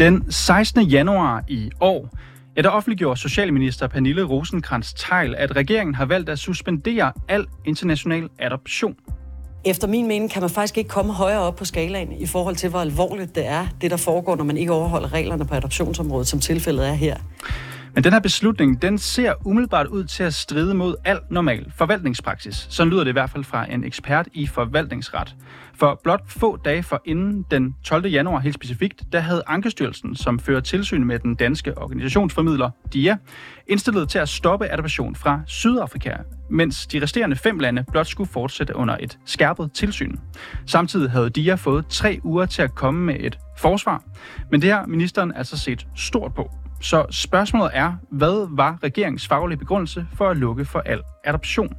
Den 16. januar i år, ja, der offentliggjorde Socialminister Pernille rosenkrantz teil at regeringen har valgt at suspendere al international adoption. Efter min mening kan man faktisk ikke komme højere op på skalaen i forhold til, hvor alvorligt det er, det der foregår, når man ikke overholder reglerne på adoptionsområdet, som tilfældet er her. Men den her beslutning, den ser umiddelbart ud til at stride mod al normal forvaltningspraksis. Sådan lyder det i hvert fald fra en ekspert i forvaltningsret. For blot få dage for inden den 12. januar helt specifikt, der havde Ankestyrelsen, som fører tilsyn med den danske organisationsformidler DIA, indstillet til at stoppe adoption fra Sydafrika, mens de resterende fem lande blot skulle fortsætte under et skærpet tilsyn. Samtidig havde DIA fået tre uger til at komme med et forsvar, men det har ministeren altså set stort på. Så spørgsmålet er, hvad var regeringens faglige begrundelse for at lukke for al adoption?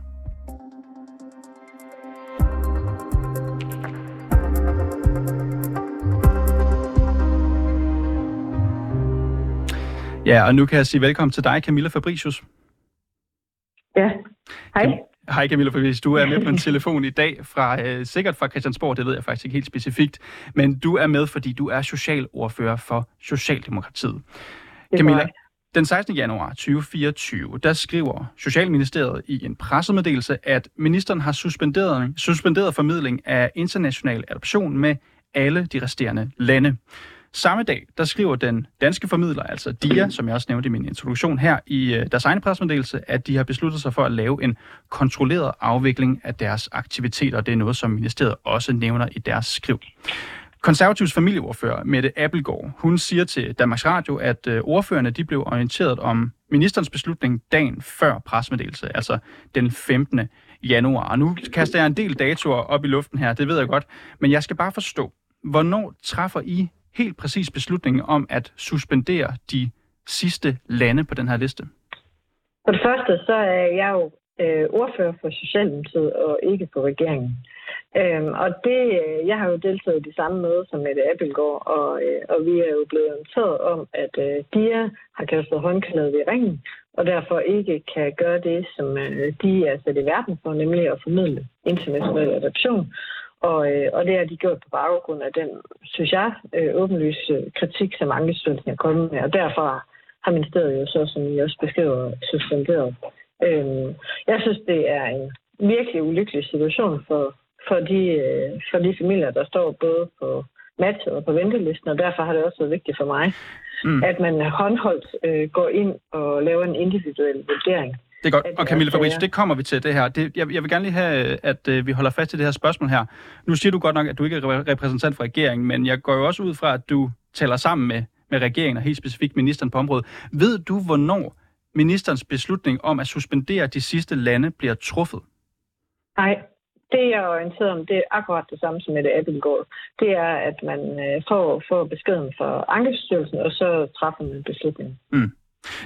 Ja, og nu kan jeg sige velkommen til dig, Camilla Fabricius. Ja, hej. Hej Camilla Fabricius, du er med på en telefon i dag, fra øh, sikkert fra Christiansborg, det ved jeg faktisk ikke helt specifikt, men du er med, fordi du er socialordfører for Socialdemokratiet. Camilla, den 16. januar 2024, der skriver Socialministeriet i en pressemeddelelse, at ministeren har suspenderet, suspenderet formidling af international adoption med alle de resterende lande. Samme dag, der skriver den danske formidler, altså DIA, som jeg også nævnte i min introduktion her, i øh, deres egen pressemeddelelse, at de har besluttet sig for at lave en kontrolleret afvikling af deres aktiviteter. Det er noget, som ministeriet også nævner i deres skriv. Konservativs familieordfører, Mette Appelgaard, hun siger til Danmarks Radio, at øh, ordførerne de blev orienteret om ministerens beslutning dagen før presmeddelelse, altså den 15. januar. Og nu kaster jeg en del datoer op i luften her, det ved jeg godt, men jeg skal bare forstå, hvornår træffer I helt præcis beslutningen om at suspendere de sidste lande på den her liste? For det første, så er jeg jo øh, ordfører for Socialdemokratiet og ikke for regeringen. Øhm, og det, øh, jeg har jo deltaget i de samme møder som Mette Appelgaard, og, øh, og vi er jo blevet orienteret om, at øh, DIA har kastet håndklædet i ringen, og derfor ikke kan gøre det, som øh, de er sat i verden for, nemlig at formidle international adoption. Og, øh, og det har de gjort på baggrund af den, synes jeg, øh, åbenlyse kritik, som Ankestyrelsen er kommet med. Og derfor har ministeriet jo så, som I også beskriver, suspenderet. Øh, jeg synes, det er en virkelig ulykkelig situation for, for de, øh, for de familier, der står både på matchet og på ventelisten, og derfor har det også været vigtigt for mig, mm. at man håndholdt øh, går ind og laver en individuel vurdering. Det er godt. Og Camilla Fabrice, det kommer vi til det her. Det, jeg, jeg vil gerne lige have, at uh, vi holder fast i det her spørgsmål her. Nu siger du godt nok, at du ikke er repræsentant for regeringen, men jeg går jo også ud fra, at du taler sammen med, med regeringen og helt specifikt ministeren på området. Ved du, hvornår ministerens beslutning om at suspendere de sidste lande bliver truffet? Nej, det jeg er orienteret om, det er akkurat det samme som med det Appelgaard. Det er, at man øh, får, får beskeden fra Ankestyrelsen, og så træffer man en beslutning. Mm.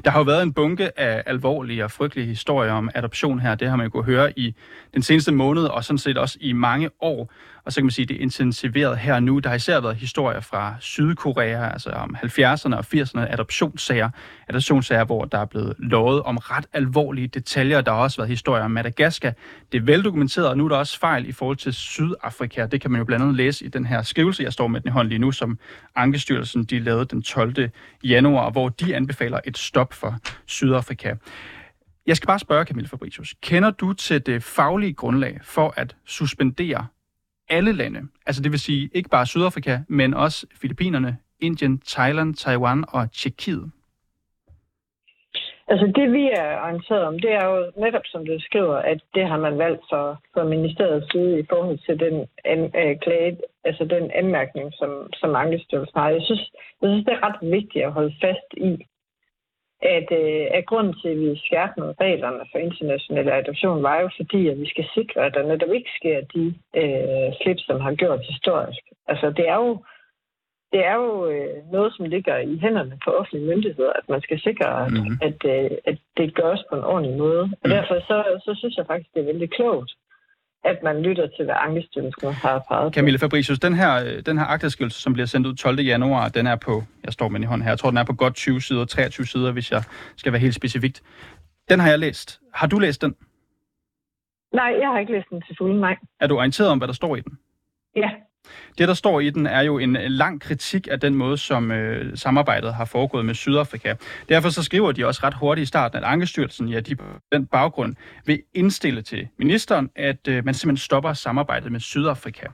Der har jo været en bunke af alvorlige og frygtelige historier om adoption her. Det har man jo kunnet høre i den seneste måned, og sådan set også i mange år. Og så kan man sige, at det er intensiveret her nu. Der har især været historier fra Sydkorea, altså om 70'erne og 80'erne adoptionssager. Adoptionssager, hvor der er blevet lovet om ret alvorlige detaljer. Der har også været historier om Madagaskar. Det er veldokumenteret, og nu er der også fejl i forhold til Sydafrika. Det kan man jo blandt andet læse i den her skrivelse, jeg står med den i hånden lige nu, som Ankestyrelsen de lavede den 12. januar, hvor de anbefaler et stop for Sydafrika. Jeg skal bare spørge Camille Fabricius, kender du til det faglige grundlag for at suspendere alle lande, altså det vil sige ikke bare Sydafrika, men også Filippinerne, Indien, Thailand, Taiwan og Tjekkiet? Altså det vi er orienteret om, det er jo netop som du skriver, at det har man valgt for, for ministeriets side i forhold til den an, øh, klage, altså den anmærkning, som, som Ankestyrelsen har. Jeg synes, jeg synes, det er ret vigtigt at holde fast i, at, øh, at grunden til, at vi skærpede reglerne for international adoption, var jo fordi, at vi skal sikre, at der netop ikke sker de øh, slip, som har gjort historisk. Altså, det er jo, det er jo øh, noget, som ligger i hænderne på offentlige myndigheder, at man skal sikre, at, mm-hmm. at, øh, at det gøres på en ordentlig måde. Og mm. derfor så, så synes jeg faktisk, det er vældig klogt, at man lytter til, hvad Ankestyrelsen har peget på. Camilla Fabricius, den her, øh, den her agteskrivelse, som bliver sendt ud 12. januar, den er på, jeg står med i hånden her, jeg tror, den er på godt 20 sider, 23 sider, hvis jeg skal være helt specifikt. Den har jeg læst. Har du læst den? Nej, jeg har ikke læst den til fulde, nej. Er du orienteret om, hvad der står i den? Ja. Det, der står i den, er jo en lang kritik af den måde, som øh, samarbejdet har foregået med Sydafrika. Derfor så skriver de også ret hurtigt i starten, at Ankestyrelsen, ja, de på den baggrund vil indstille til ministeren, at øh, man simpelthen stopper samarbejdet med Sydafrika.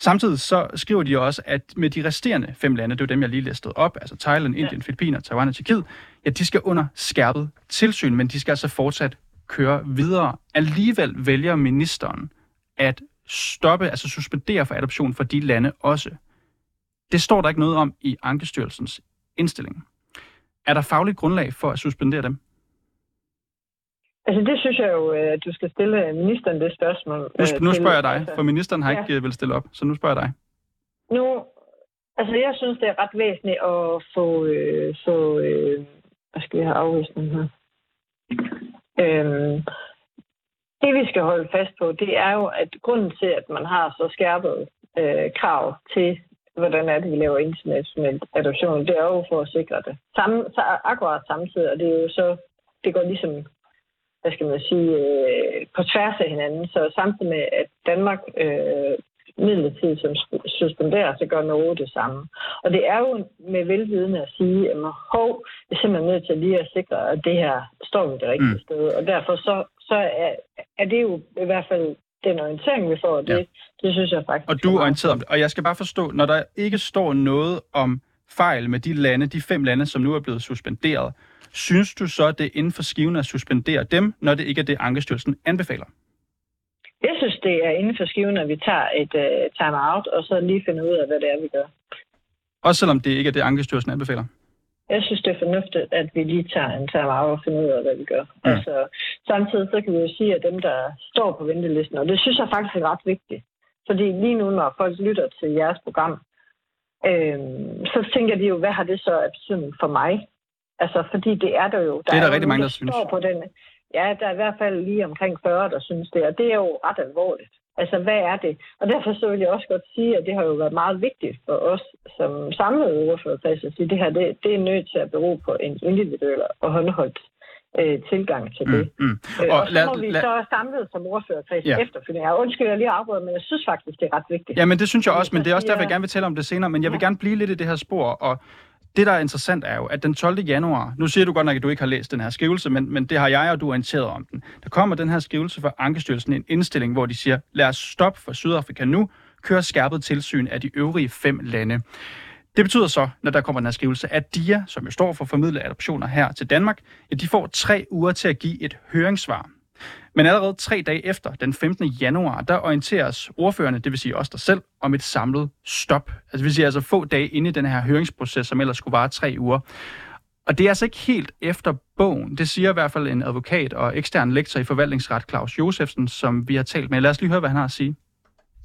Samtidig så skriver de også, at med de resterende fem lande, det er jo dem, jeg lige læste op, altså Thailand, Indien, ja. Filippiner, Taiwan og Tjekkiet, ja, de skal under skærpet tilsyn, men de skal altså fortsat køre videre. Alligevel vælger ministeren at stoppe, altså suspendere for adoption for de lande også. Det står der ikke noget om i Ankestyrelsens indstilling. Er der fagligt grundlag for at suspendere dem? Altså det synes jeg jo, at du skal stille ministeren det spørgsmål. Nu, nu øh, spørger jeg dig, altså, for ministeren har ja. ikke øh, vil stille op, så nu spørger jeg dig. Nu, altså jeg synes, det er ret væsentligt at få, øh, få øh, hvad skal vi have afvisning her? Øhm, det vi skal holde fast på, det er jo, at grunden til, at man har så skærpet øh, krav til, hvordan er det, vi laver international adoption, det er jo for at sikre det. Samme, så akkurat samtidig, og det er jo så, det går ligesom hvad skal man sige, øh, på tværs af hinanden. Så samtidig med, at Danmark øh, midlertidigt som suspenderer, så gør Norge det samme. Og det er jo med velvidende at sige, at man hov, er simpelthen nødt til lige at sikre, at det her står på det rigtige mm. sted. Og derfor så, så er, er det jo i hvert fald den orientering, vi får, det, ja. det synes jeg faktisk... Og du er orienteret om det. Og jeg skal bare forstå, når der ikke står noget om fejl med de lande, de fem lande, som nu er blevet suspenderet, synes du så, det er inden for skiven at suspendere dem, når det ikke er det, Ankestyrelsen anbefaler? Jeg synes, det er inden for skiven, at vi tager et uh, time-out, og så lige finder ud af, hvad det er, vi gør. Også selvom det ikke er det, Ankestyrelsen anbefaler? Jeg synes, det er fornuftigt, at vi lige tager en time-out og finder ud af, hvad vi gør. Mm. Altså, samtidig så kan vi jo sige, at dem, der står på ventelisten, og det synes jeg faktisk er ret vigtigt. Fordi lige nu, når folk lytter til jeres program, øh, så tænker de jo, hvad har det så at betydning for mig? Altså, fordi det er der jo. Der det er der er rigtig mange, der, der synes. På den, Ja, der er i hvert fald lige omkring 40, der synes det, og det er jo ret alvorligt. Altså, hvad er det? Og derfor så vil jeg også godt sige, at det har jo været meget vigtigt for os som samlede ordførerkreds at sige, at det her det, det er nødt til at bero på en individuel og håndholdt øh, tilgang til det. Mm, mm. Øh, og, og så lad, må vi lad, så samlet som ordførerkreds ja. efterfølgende. Jeg undskylder, jeg lige afbryder, men jeg synes faktisk, det er ret vigtigt. Ja, men det synes jeg også, men det er også derfor, jeg gerne vil tale om det senere. Men jeg vil ja. gerne blive lidt i det her spor, og det, der er interessant, er jo, at den 12. januar, nu siger du godt nok, at du ikke har læst den her skrivelse, men, men det har jeg, og du er orienteret om den. Der kommer den her skrivelse fra Ankestyrelsen, en indstilling, hvor de siger, lad os stoppe for Sydafrika nu, kør skærpet tilsyn af de øvrige fem lande. Det betyder så, når der kommer den her skrivelse, at DIA, som jo står for formidle adoptioner her til Danmark, ja, de får tre uger til at give et høringssvar. Men allerede tre dage efter, den 15. januar, der orienteres ordførende, det vil sige os der selv, om et samlet stop. Altså det vil sige altså få dage inde i den her høringsproces, som ellers skulle vare tre uger. Og det er altså ikke helt efter bogen. Det siger i hvert fald en advokat og ekstern lektor i forvaltningsret, Claus Josefsen, som vi har talt med. Lad os lige høre, hvad han har at sige.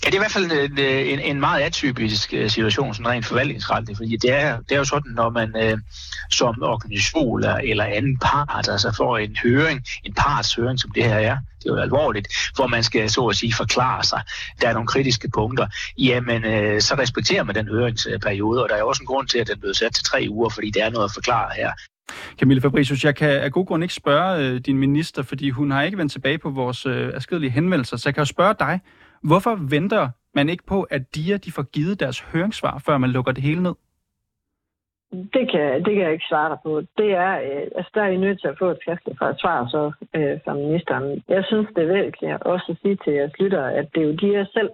Ja, det er i hvert fald en, en, en meget atypisk øh, situation, sådan rent forvaltningsretligt, fordi det er, det er jo sådan, når man øh, som organisation eller, eller anden part altså får en høring, en partshøring, som det her er, det er jo alvorligt, hvor man skal så at sige forklare sig, der er nogle kritiske punkter, jamen øh, så respekterer man den høringsperiode, og der er også en grund til, at den blev sat til tre uger, fordi der er noget at forklare her. Camille Fabricius, jeg kan af god grund ikke spørge øh, din minister, fordi hun har ikke vendt tilbage på vores øh, afskedelige henvendelser, så jeg kan jo spørge dig, Hvorfor venter man ikke på, at DIA de får givet deres høringssvar, før man lukker det hele ned? Det kan, det kan jeg ikke svare dig på. Det er, øh, altså der er I nødt til at få et skriftligt svar så, øh, fra ministeren. Jeg synes, det er vigtigt også at sige til jeres lyttere, at det er jo DIA selv,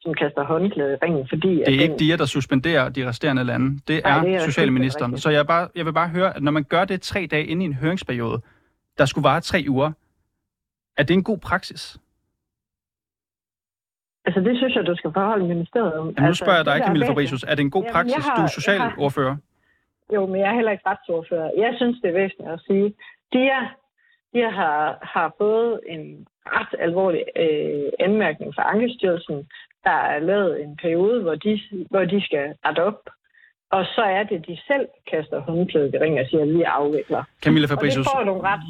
som kaster håndklæde i ringen, fordi... Det er ikke den... DIA, der suspenderer de resterende lande. Det er, Nej, det er Socialministeren. Så jeg, bare, jeg vil bare høre, at når man gør det tre dage inde i en høringsperiode, der skulle vare tre uger, er det en god praksis? Altså, det synes jeg, du skal forholde ministeriet om. Jamen, nu altså, spørger jeg dig, Camille Fabricius. Er det en god praksis? Har, du er socialordfører. Jo, men jeg er heller ikke retsordfører. Jeg synes, det er væsentligt at sige, de, de har, har fået en ret alvorlig øh, anmærkning fra Ankestyrelsen. Der er lavet en periode, hvor de, hvor de skal rette op og så er det, de selv kaster håndklædet i ring og siger, at vi afvikler. Camilla Fabricius,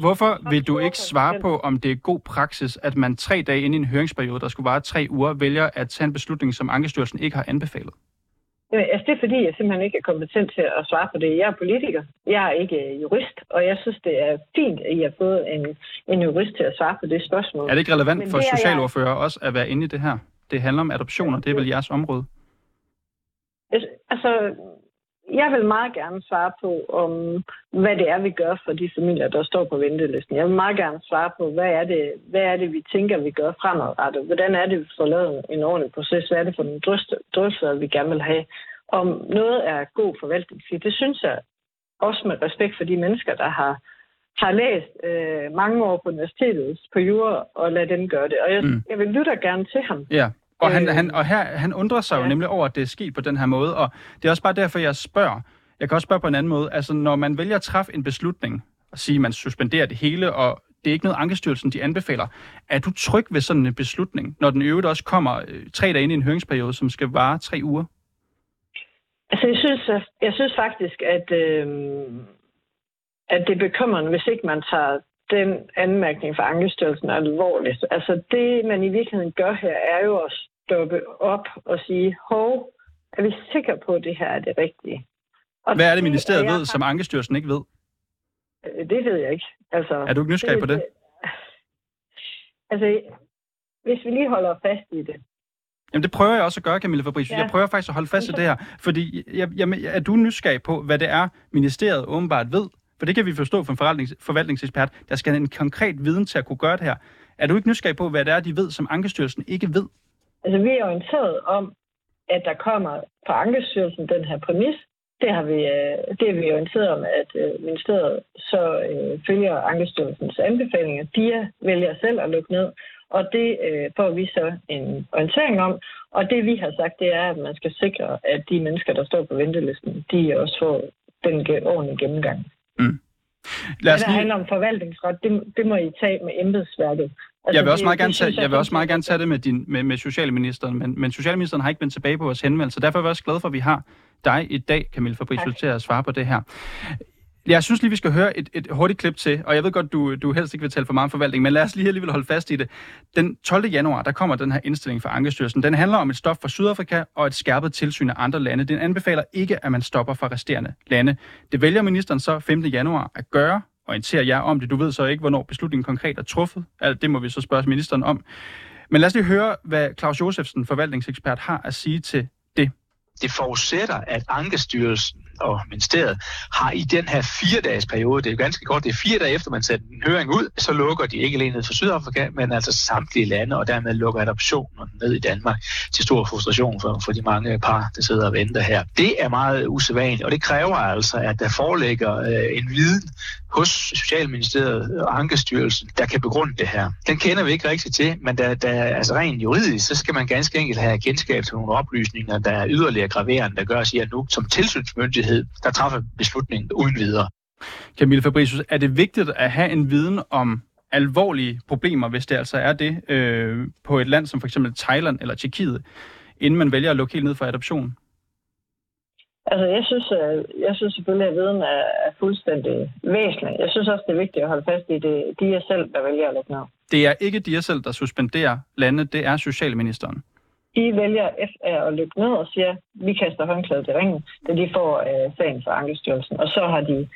hvorfor vil du ikke svare på, om det er god praksis, at man tre dage inde i en høringsperiode, der skulle vare tre uger, vælger at tage en beslutning, som Ankestyrelsen ikke har anbefalet? Altså, det er fordi, jeg simpelthen ikke er kompetent til at svare på det. Jeg er politiker, jeg er ikke jurist, og jeg synes, det er fint, at I har fået en, en jurist til at svare på det spørgsmål. Er det ikke relevant Men for socialordfører jeg... også at være inde i det her? Det handler om adoptioner, det er vel jeres område? Altså, jeg vil meget gerne svare på, om hvad det er, vi gør for de familier, der står på ventelisten. Jeg vil meget gerne svare på, hvad er det, hvad er det vi tænker, vi gør fremadrettet? Hvordan er det, vi får lavet en ordentlig proces? Hvad er det for nogle drøftelser, vi gerne vil have? Om noget er god forvaltning, det synes jeg også med respekt for de mennesker, der har, har læst øh, mange år på universitetet på jura, og lade dem gøre det. Og jeg, mm. jeg vil lytte gerne til ham. Ja. Og, han, han, og her, han undrer sig ja. jo nemlig over, at det er sket på den her måde, og det er også bare derfor, jeg spørger. Jeg kan også spørge på en anden måde. Altså, når man vælger at træffe en beslutning, og sige, at man suspenderer det hele, og det er ikke noget, Ankestyrelsen de anbefaler. Er du tryg ved sådan en beslutning, når den øvrigt også kommer øh, tre dage ind i en høringsperiode, som skal vare tre uger? Altså, jeg synes, jeg synes faktisk, at, øh, at det er bekymrende, hvis ikke man tager den anmærkning fra Ankestyrelsen alvorligt. Altså, det man i virkeligheden gør her, er jo at stoppe op og sige, hov, er vi sikre på, at det her er det rigtige? Og Hvad er det, ministeriet ved, som Ankestyrelsen ikke ved? Øh, det ved jeg ikke. Altså, er du ikke nysgerrig på det? Altså, hvis vi lige holder fast i det. Jamen det prøver jeg også at gøre, Camilla Fabricius. Ja. Jeg prøver faktisk at holde fast i det her, fordi jeg, jeg, er du nysgerrig på, hvad det er, ministeriet åbenbart ved? For det kan vi forstå fra en forvaltnings, forvaltningsekspert. Der skal en konkret viden til at kunne gøre det her. Er du ikke nysgerrig på, hvad det er, de ved, som Ankestyrelsen ikke ved? Altså, vi er orienteret om, at der kommer fra Ankestyrelsen den her præmis. Det har vi, øh, det er vi orienteret om, at øh, ministeriet så øh, følger Ankestyrelsens anbefalinger. De vælger selv at lukke ned, og det øh, får vi så en orientering om. Og det vi har sagt, det er, at man skal sikre, at de mennesker, der står på ventelisten, de også får den ordentlige gennemgang. Mm. Lad os det, der lige... handler om forvaltningsret, det, det må I tage med embedsværket. Altså, jeg vil også meget gerne tage, jeg vil også meget gerne tage det med, din, med, med socialministeren, men, men socialministeren har ikke vendt tilbage på vores henvendelse. Derfor er vi også glade for, at vi har dig i dag, Camille Fabricius, til at svare på det her. Jeg synes lige, vi skal høre et, et hurtigt klip til, og jeg ved godt, du, du helst ikke vil tale for meget om forvaltning, men lad os lige alligevel holde fast i det. Den 12. januar, der kommer den her indstilling fra Ankestyrelsen. Den handler om et stop fra Sydafrika og et skærpet tilsyn af andre lande. Den anbefaler ikke, at man stopper fra resterende lande. Det vælger ministeren så 5. januar at gøre, orienterer jer om det. Du ved så ikke, hvornår beslutningen konkret er truffet. Altså, det må vi så spørge ministeren om. Men lad os lige høre, hvad Claus Josefsen, forvaltningsekspert, har at sige til det. Forudsætter, at Ankestyrelsen og ministeriet har i den her fire dages periode, det er jo ganske godt, det er fire dage efter man sætter en høring ud, så lukker de ikke alene ned for Sydafrika, men altså samtlige lande, og dermed lukker adoptionen ned i Danmark til stor frustration for, for de mange par, der sidder og venter her. Det er meget usædvanligt, og det kræver altså, at der foreligger øh, en viden hos Socialministeriet og Ankestyrelsen, der kan begrunde det her. Den kender vi ikke rigtig til, men der, der, altså rent juridisk, så skal man ganske enkelt have kendskab til nogle oplysninger, der er yderligere graverende, der gør, at jeg nu som tilsynsmyndighed myndighed, der træffer beslutningen uden videre. Camille Fabricius, er det vigtigt at have en viden om alvorlige problemer, hvis det altså er det, øh, på et land som for eksempel Thailand eller Tjekkiet, inden man vælger at lukke helt ned for adoption? Altså, jeg synes, øh, jeg synes selvfølgelig, at viden er, er fuldstændig væsentlig. Jeg synes også, det er vigtigt at holde fast i det. De er selv, der vælger at lukke ned. Det er ikke de selv, der suspenderer landet. Det er Socialministeren de vælger FR at løbe ned og siger, vi kaster håndklædet i ringen, da de får øh, sagen fra Ankestyrelsen. Og så har, de,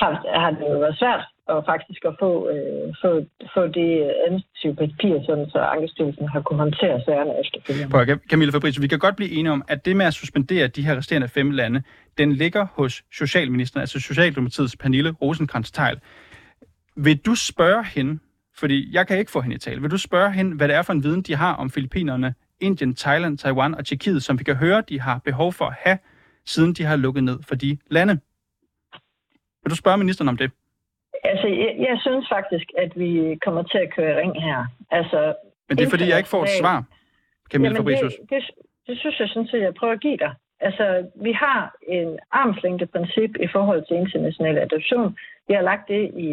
har, har det jo været svært at faktisk at få, øh, få, få det administrative papir, sådan, så Ankestyrelsen har kunnet håndtere sagerne efterfølgende. Prøv, Camilla Fabrice, vi kan godt blive enige om, at det med at suspendere de her resterende fem lande, den ligger hos Socialministeren, altså Socialdemokratiets Pernille rosenkrantz -Teil. Vil du spørge hende, fordi jeg kan ikke få hende i tale. Vil du spørge hende, hvad det er for en viden, de har om Filippinerne Indien, Thailand, Taiwan og Tjekkiet, som vi kan høre, de har behov for at have, siden de har lukket ned for de lande. Vil du spørge ministeren om det? Altså, jeg, jeg synes faktisk, at vi kommer til at køre ring her. Altså, Men det er fordi, jeg ikke får et svar, Camille Fabricius. Det, det, det synes jeg sådan set, jeg prøver at give dig. Altså, vi har en armslængdeprincip i forhold til international adoption. Vi har lagt det i,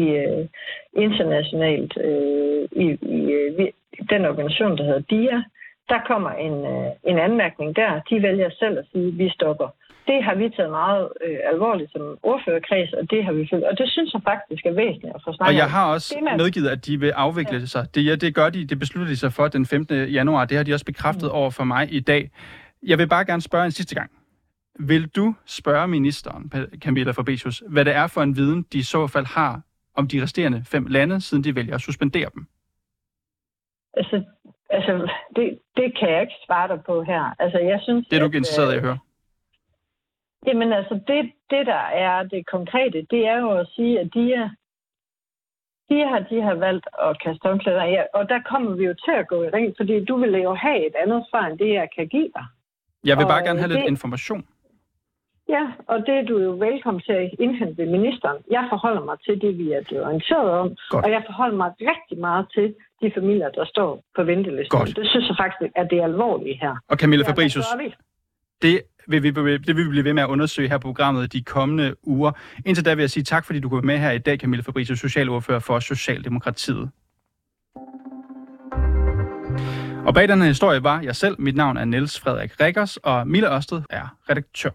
i uh, internationalt uh, i, i uh, den organisation, der hedder DIA, der kommer en, øh, en anmærkning der. De vælger selv at sige, at vi stopper. Det har vi taget meget øh, alvorligt som ordførerkreds, og det har vi følt. Og det synes jeg faktisk er væsentligt at få snakket Og jeg har også det, man... medgivet, at de vil afvikle ja. sig. Det, ja, det gør de, det beslutter de sig for den 15. januar. Det har de også bekræftet mm. over for mig i dag. Jeg vil bare gerne spørge en sidste gang. Vil du spørge ministeren, Camilla Fabricius, hvad det er for en viden, de i så fald har om de resterende fem lande, siden de vælger at suspendere dem? Altså, Altså, det, det kan jeg ikke svare dig på her. Altså, jeg synes, det er du ikke interesseret i at høre? Jamen altså, det, det der er det konkrete, det er jo at sige, at de er, de har, de har valgt at kaste håndklæder ja, og der kommer vi jo til at gå i ring, fordi du vil jo have et andet svar, end det jeg kan give dig. Jeg vil og bare gerne have det, lidt information. Ja, og det er du jo velkommen til at indhente ved ministeren. Jeg forholder mig til det, vi er blevet orienteret om, Godt. og jeg forholder mig rigtig meget til de familier, der står på ventelisten. Godt. Det synes jeg faktisk, at det er alvorligt her. Og Camilla Fabricius, det vil vi, det vil vi blive ved med at undersøge her på programmet de kommende uger. Indtil da vil jeg sige tak, fordi du kunne være med her i dag, Camilla Fabricius, socialordfører for Socialdemokratiet. Og bag den her historie var jeg selv. Mit navn er Niels Frederik Rikkers, og Mille Ørsted er redaktør.